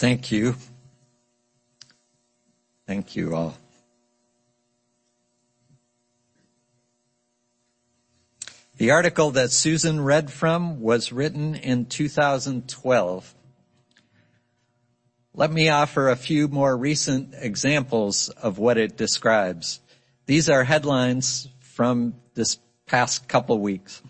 Thank you. Thank you all. The article that Susan read from was written in 2012. Let me offer a few more recent examples of what it describes. These are headlines from this past couple weeks.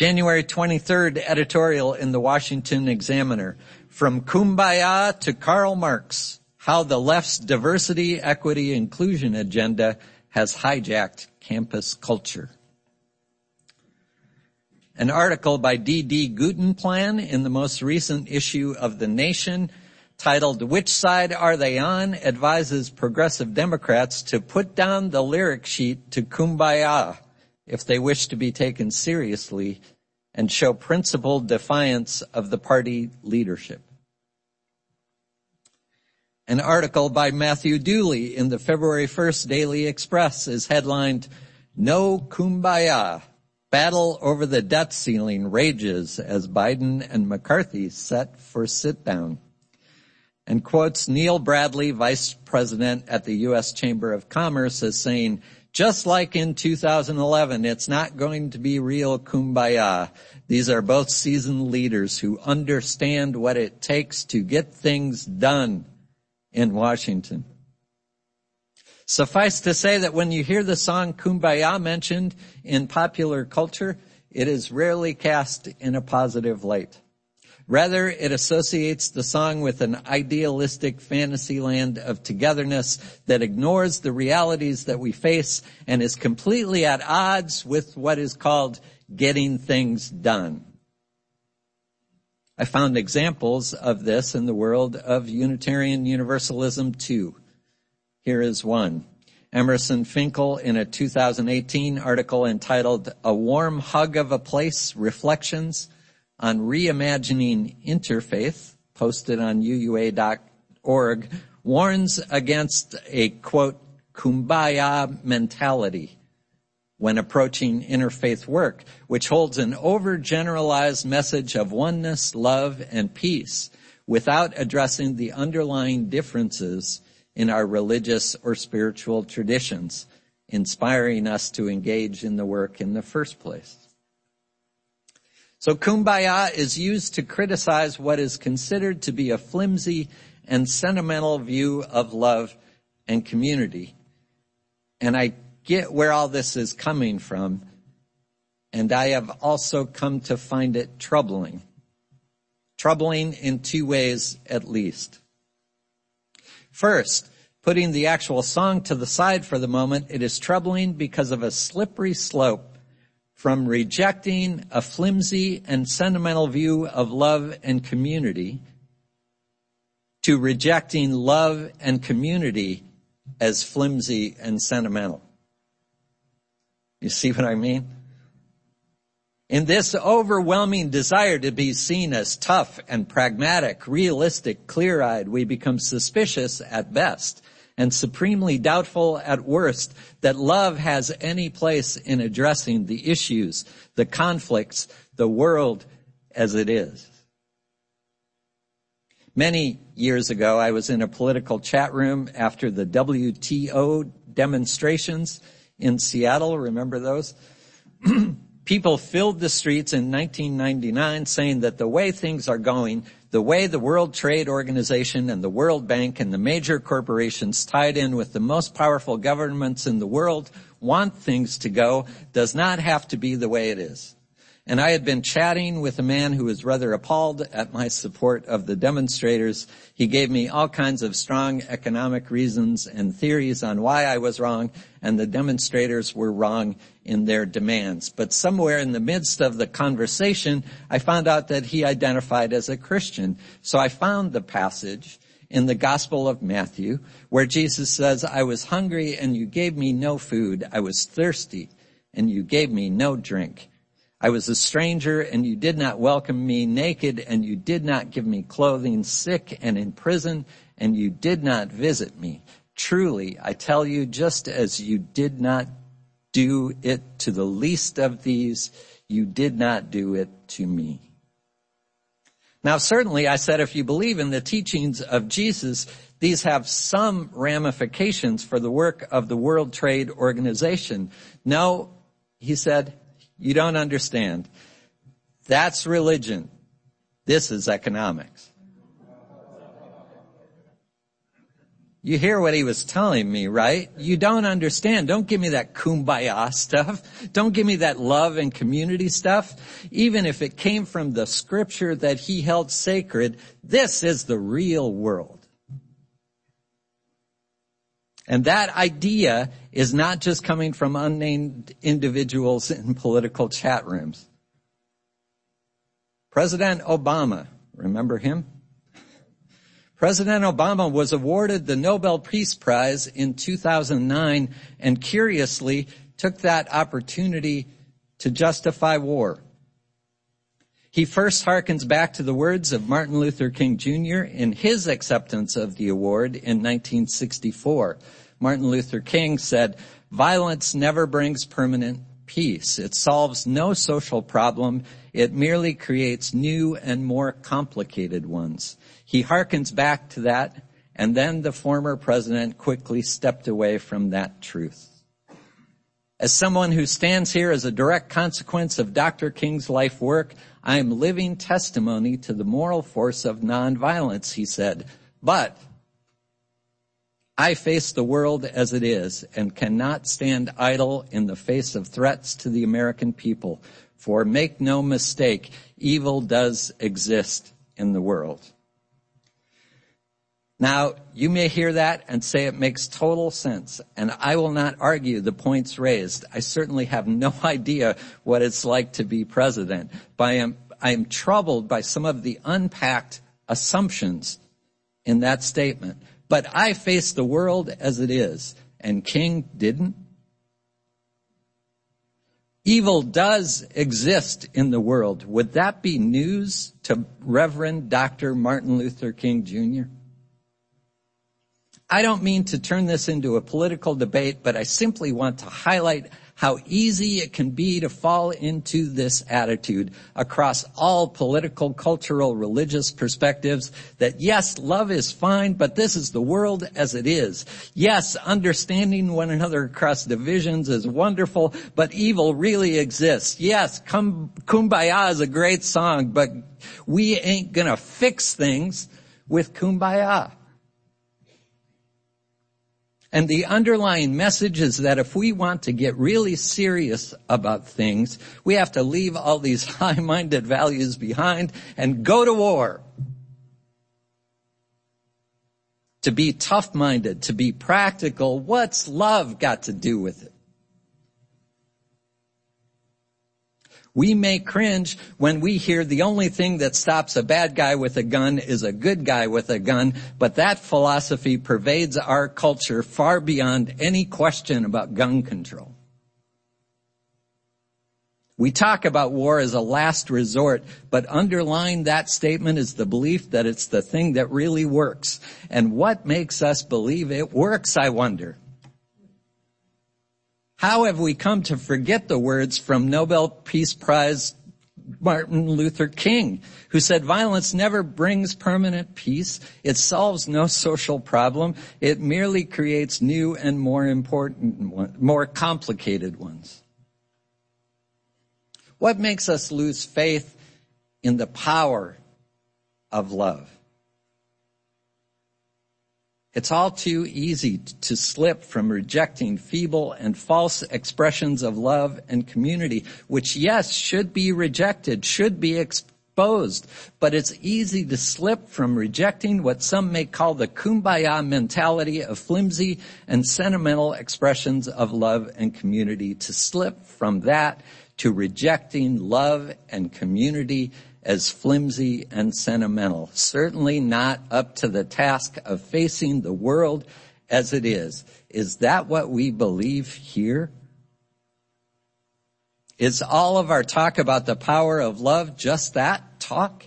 January 23rd editorial in the Washington Examiner. From Kumbaya to Karl Marx, how the left's diversity, equity, inclusion agenda has hijacked campus culture. An article by D.D. Guttenplan in the most recent issue of The Nation titled Which Side Are They On? advises progressive Democrats to put down the lyric sheet to Kumbaya if they wish to be taken seriously and show principled defiance of the party leadership. An article by Matthew Dooley in the February 1st Daily Express is headlined, No Kumbaya. Battle over the debt ceiling rages as Biden and McCarthy set for sit down. And quotes Neil Bradley, vice president at the U.S. Chamber of Commerce as saying, just like in 2011, it's not going to be real kumbaya. These are both seasoned leaders who understand what it takes to get things done in Washington. Suffice to say that when you hear the song Kumbaya mentioned in popular culture, it is rarely cast in a positive light. Rather, it associates the song with an idealistic fantasy land of togetherness that ignores the realities that we face and is completely at odds with what is called getting things done. I found examples of this in the world of Unitarian Universalism too. Here is one. Emerson Finkel in a 2018 article entitled A Warm Hug of a Place Reflections on Reimagining Interfaith, posted on UUA.org, warns against a quote, kumbaya mentality when approaching interfaith work, which holds an overgeneralized message of oneness, love, and peace without addressing the underlying differences in our religious or spiritual traditions, inspiring us to engage in the work in the first place. So kumbaya is used to criticize what is considered to be a flimsy and sentimental view of love and community. And I get where all this is coming from. And I have also come to find it troubling. Troubling in two ways at least. First, putting the actual song to the side for the moment, it is troubling because of a slippery slope from rejecting a flimsy and sentimental view of love and community to rejecting love and community as flimsy and sentimental. You see what I mean? In this overwhelming desire to be seen as tough and pragmatic, realistic, clear-eyed, we become suspicious at best and supremely doubtful at worst that love has any place in addressing the issues, the conflicts, the world as it is. Many years ago, I was in a political chat room after the WTO demonstrations in Seattle. Remember those? People filled the streets in 1999 saying that the way things are going, the way the World Trade Organization and the World Bank and the major corporations tied in with the most powerful governments in the world want things to go does not have to be the way it is. And I had been chatting with a man who was rather appalled at my support of the demonstrators. He gave me all kinds of strong economic reasons and theories on why I was wrong and the demonstrators were wrong in their demands. But somewhere in the midst of the conversation, I found out that he identified as a Christian. So I found the passage in the Gospel of Matthew where Jesus says, I was hungry and you gave me no food. I was thirsty and you gave me no drink. I was a stranger and you did not welcome me naked and you did not give me clothing sick and in prison and you did not visit me. Truly, I tell you, just as you did not do it to the least of these, you did not do it to me. Now certainly I said if you believe in the teachings of Jesus, these have some ramifications for the work of the World Trade Organization. No, he said, you don't understand. That's religion. This is economics. You hear what he was telling me, right? You don't understand. Don't give me that kumbaya stuff. Don't give me that love and community stuff. Even if it came from the scripture that he held sacred, this is the real world. And that idea is not just coming from unnamed individuals in political chat rooms. President Obama, remember him? President Obama was awarded the Nobel Peace Prize in 2009 and curiously took that opportunity to justify war. He first harkens back to the words of Martin Luther King Jr. in his acceptance of the award in 1964. Martin Luther King said, violence never brings permanent peace. It solves no social problem. It merely creates new and more complicated ones. He harkens back to that, and then the former president quickly stepped away from that truth. As someone who stands here as a direct consequence of Dr. King's life work, I am living testimony to the moral force of nonviolence, he said. But I face the world as it is and cannot stand idle in the face of threats to the American people. For make no mistake, evil does exist in the world. Now, you may hear that and say it makes total sense, and I will not argue the points raised. I certainly have no idea what it's like to be president, but I am, I am troubled by some of the unpacked assumptions in that statement. But I face the world as it is, and King didn't. Evil does exist in the world. Would that be news to Reverend Dr. Martin Luther King Jr.? I don't mean to turn this into a political debate, but I simply want to highlight how easy it can be to fall into this attitude across all political, cultural, religious perspectives that yes, love is fine, but this is the world as it is. Yes, understanding one another across divisions is wonderful, but evil really exists. Yes, Kumbaya is a great song, but we ain't gonna fix things with Kumbaya. And the underlying message is that if we want to get really serious about things, we have to leave all these high-minded values behind and go to war. To be tough-minded, to be practical, what's love got to do with it? We may cringe when we hear the only thing that stops a bad guy with a gun is a good guy with a gun, but that philosophy pervades our culture far beyond any question about gun control. We talk about war as a last resort, but underlying that statement is the belief that it's the thing that really works. And what makes us believe it works, I wonder? How have we come to forget the words from Nobel Peace Prize Martin Luther King, who said violence never brings permanent peace. It solves no social problem. It merely creates new and more important, more complicated ones. What makes us lose faith in the power of love? It's all too easy to slip from rejecting feeble and false expressions of love and community, which yes, should be rejected, should be exposed, but it's easy to slip from rejecting what some may call the kumbaya mentality of flimsy and sentimental expressions of love and community, to slip from that to rejecting love and community as flimsy and sentimental. Certainly not up to the task of facing the world as it is. Is that what we believe here? Is all of our talk about the power of love just that talk?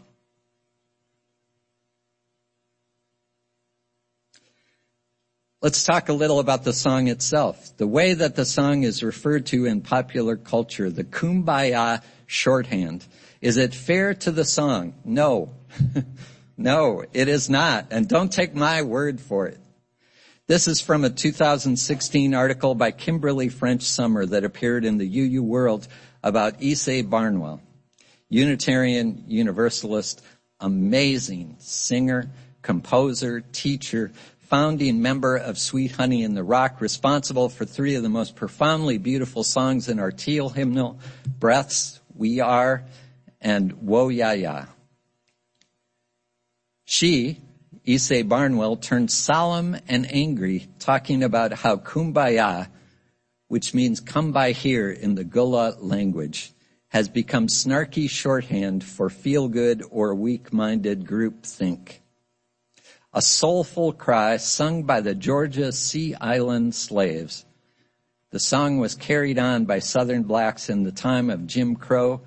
Let's talk a little about the song itself. The way that the song is referred to in popular culture, the kumbaya shorthand. Is it fair to the song? No. no, it is not. And don't take my word for it. This is from a 2016 article by Kimberly French Summer that appeared in the UU World about Ysaye Barnwell, Unitarian Universalist, amazing singer, composer, teacher, founding member of Sweet Honey in the Rock, responsible for three of the most profoundly beautiful songs in our teal hymnal, Breaths, We Are, and Wo Ya Ya. She, Ysaye Barnwell, turned solemn and angry, talking about how kumbaya, which means come by here in the Gullah language, has become snarky shorthand for feel good or weak minded group think. A soulful cry sung by the Georgia Sea Island slaves. The song was carried on by Southern blacks in the time of Jim Crow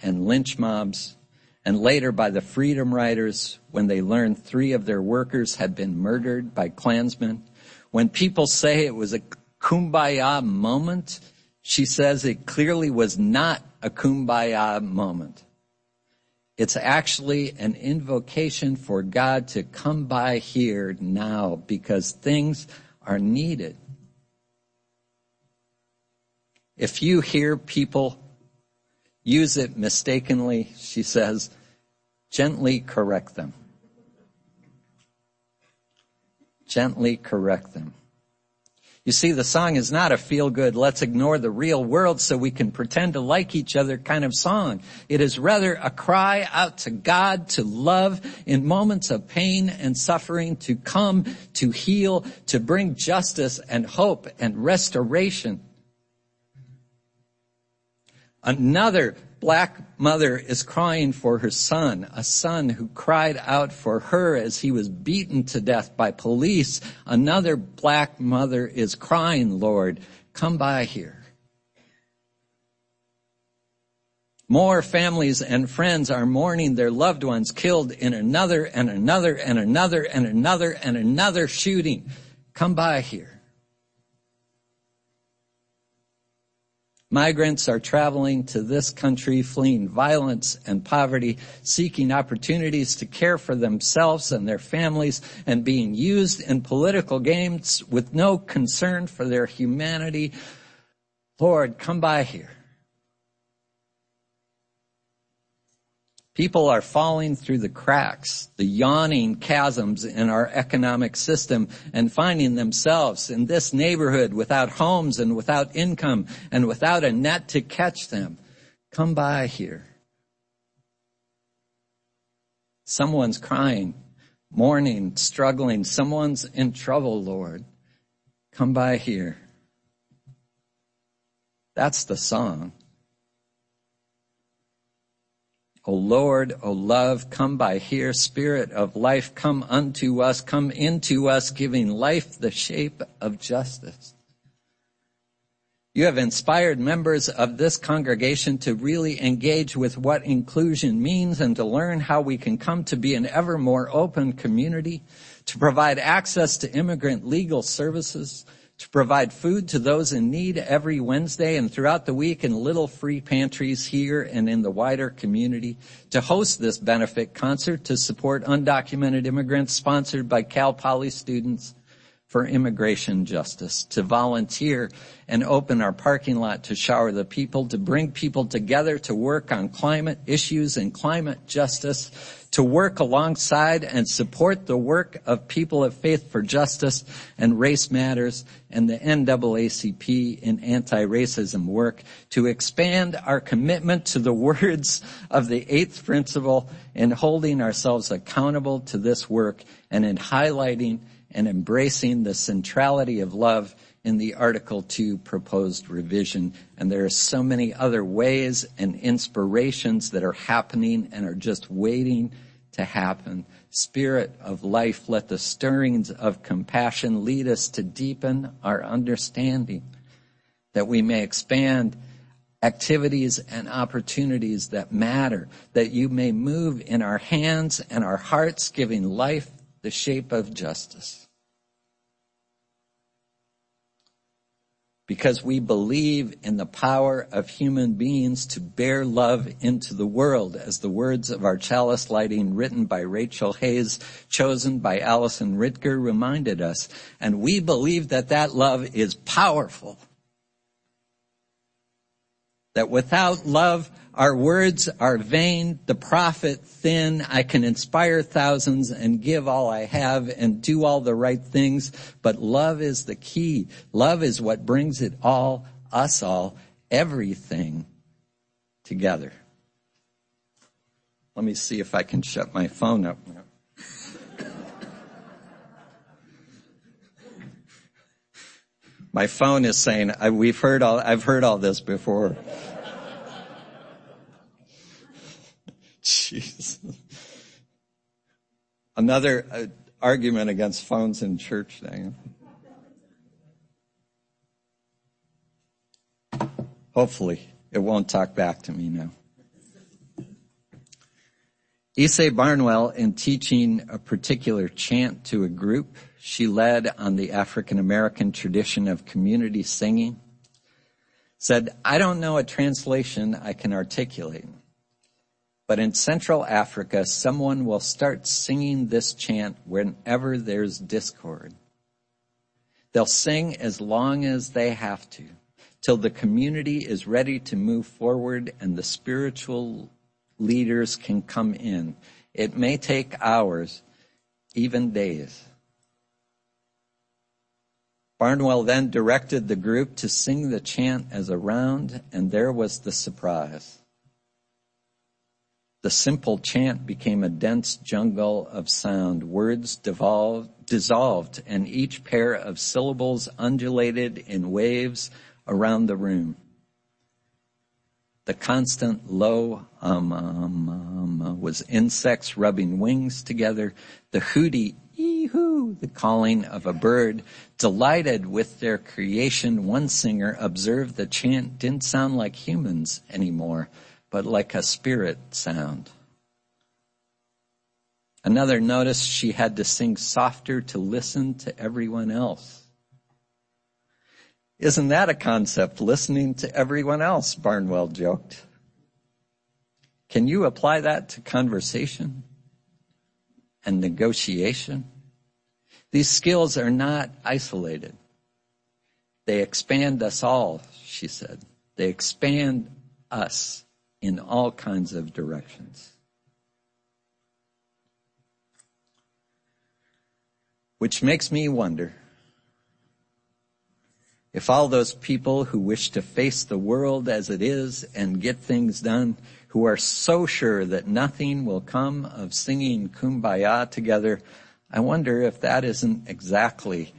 and lynch mobs, and later by the Freedom Riders when they learned three of their workers had been murdered by Klansmen. When people say it was a kumbaya moment, she says it clearly was not a kumbaya moment. It's actually an invocation for God to come by here now because things are needed. If you hear people use it mistakenly, she says, gently correct them. Gently correct them. You see, the song is not a feel good, let's ignore the real world so we can pretend to like each other kind of song. It is rather a cry out to God to love in moments of pain and suffering, to come, to heal, to bring justice and hope and restoration. Another black mother is crying for her son, a son who cried out for her as he was beaten to death by police. Another black mother is crying, Lord, come by here. More families and friends are mourning their loved ones killed in another and another and another and another and another shooting. Come by here. Migrants are traveling to this country fleeing violence and poverty, seeking opportunities to care for themselves and their families and being used in political games with no concern for their humanity. Lord, come by here. People are falling through the cracks, the yawning chasms in our economic system and finding themselves in this neighborhood without homes and without income and without a net to catch them. Come by here. Someone's crying, mourning, struggling. Someone's in trouble, Lord. Come by here. That's the song. O Lord, O love, come by here, Spirit of life, come unto us, come into us, giving life the shape of justice. You have inspired members of this congregation to really engage with what inclusion means and to learn how we can come to be an ever more open community, to provide access to immigrant legal services, to provide food to those in need every Wednesday and throughout the week in little free pantries here and in the wider community, to host this benefit concert to support undocumented immigrants sponsored by Cal Poly students for immigration justice, to volunteer and open our parking lot to shower the people, to bring people together to work on climate issues and climate justice, to work alongside and support the work of people of faith for justice and race matters and the NAACP in anti-racism work, to expand our commitment to the words of the eighth principle in holding ourselves accountable to this work and in highlighting and embracing the centrality of love in the Article 2 proposed revision. And there are so many other ways and inspirations that are happening and are just waiting to happen. Spirit of life, let the stirrings of compassion lead us to deepen our understanding that we may expand activities and opportunities that matter, that you may move in our hands and our hearts, giving life the shape of justice. because we believe in the power of human beings to bear love into the world, as the words of our chalice lighting written by Rachel Hayes, chosen by Allison Ritger reminded us. And we believe that that love is powerful. That without love, our words are vain, the profit thin. I can inspire thousands and give all I have and do all the right things. But love is the key. Love is what brings it all, us all, everything together. Let me see if I can shut my phone up now. My phone is saying, we've heard all, I've heard all this before. Jeez. Another uh, argument against phones in church thing. Hopefully, it won't talk back to me now. Ysaye Barnwell, in teaching a particular chant to a group she led on the African American tradition of community singing, said, I don't know a translation I can articulate. But in Central Africa, someone will start singing this chant whenever there's discord. They'll sing as long as they have to, till the community is ready to move forward and the spiritual leaders can come in. It may take hours, even days. Barnwell then directed the group to sing the chant as a round, and there was the surprise. The simple chant became a dense jungle of sound. Words devolved, dissolved, and each pair of syllables undulated in waves around the room. The constant low um, um, um, was insects rubbing wings together. The hooty ee-hoo, the calling of a bird. Delighted with their creation, one singer observed the chant didn't sound like humans anymore but like a spirit sound. Another noticed she had to sing softer to listen to everyone else. Isn't that a concept, listening to everyone else? Barnwell joked. Can you apply that to conversation and negotiation? These skills are not isolated. They expand us all, she said. They expand us in all kinds of directions. Which makes me wonder if all those people who wish to face the world as it is and get things done, who are so sure that nothing will come of singing kumbaya together, I wonder if that isn't exactly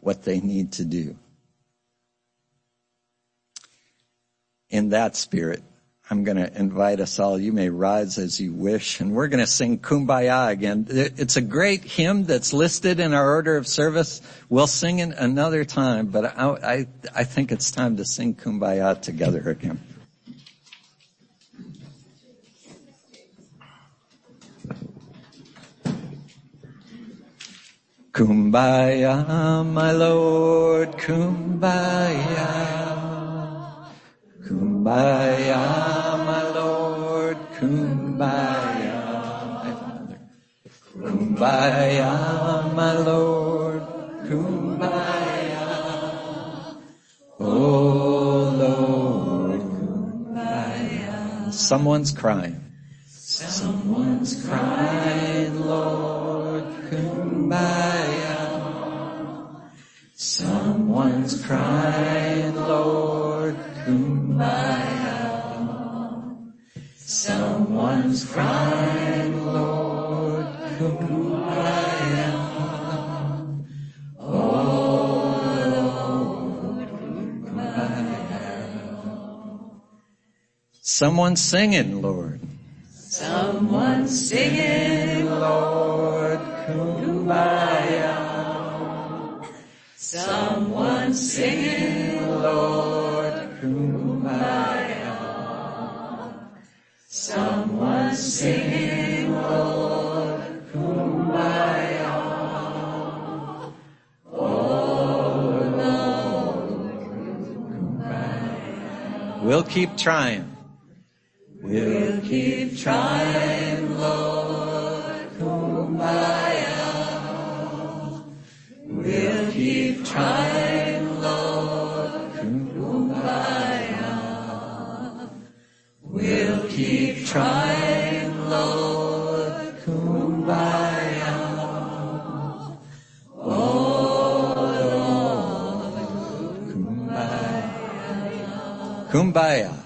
what they need to do. In that spirit, I'm going to invite us all. You may rise as you wish, and we're going to sing Kumbaya again. It's a great hymn that's listed in our order of service. We'll sing it another time, but I, I, I think it's time to sing Kumbaya together again. Kumbaya, my Lord, Kumbaya. Kumbaya, my Lord, Kumbaya. Kumbaya, my Lord, Kumbaya. Oh Lord, Kumbaya. Someone's crying. Someone's crying, Lord, Someone's crying, Lord, kumbaya. Someone's crying, Lord, kumbaya. Oh, Lord. Someone's singing, Lord. Someone's singing, Lord, kumbaya. Someone's singing, Lord, kumbaya. Someone's singing, Lord, kumbaya. Oh, Lord, We'll keep trying. We'll keep trying, Kumbaya. Kumbaya.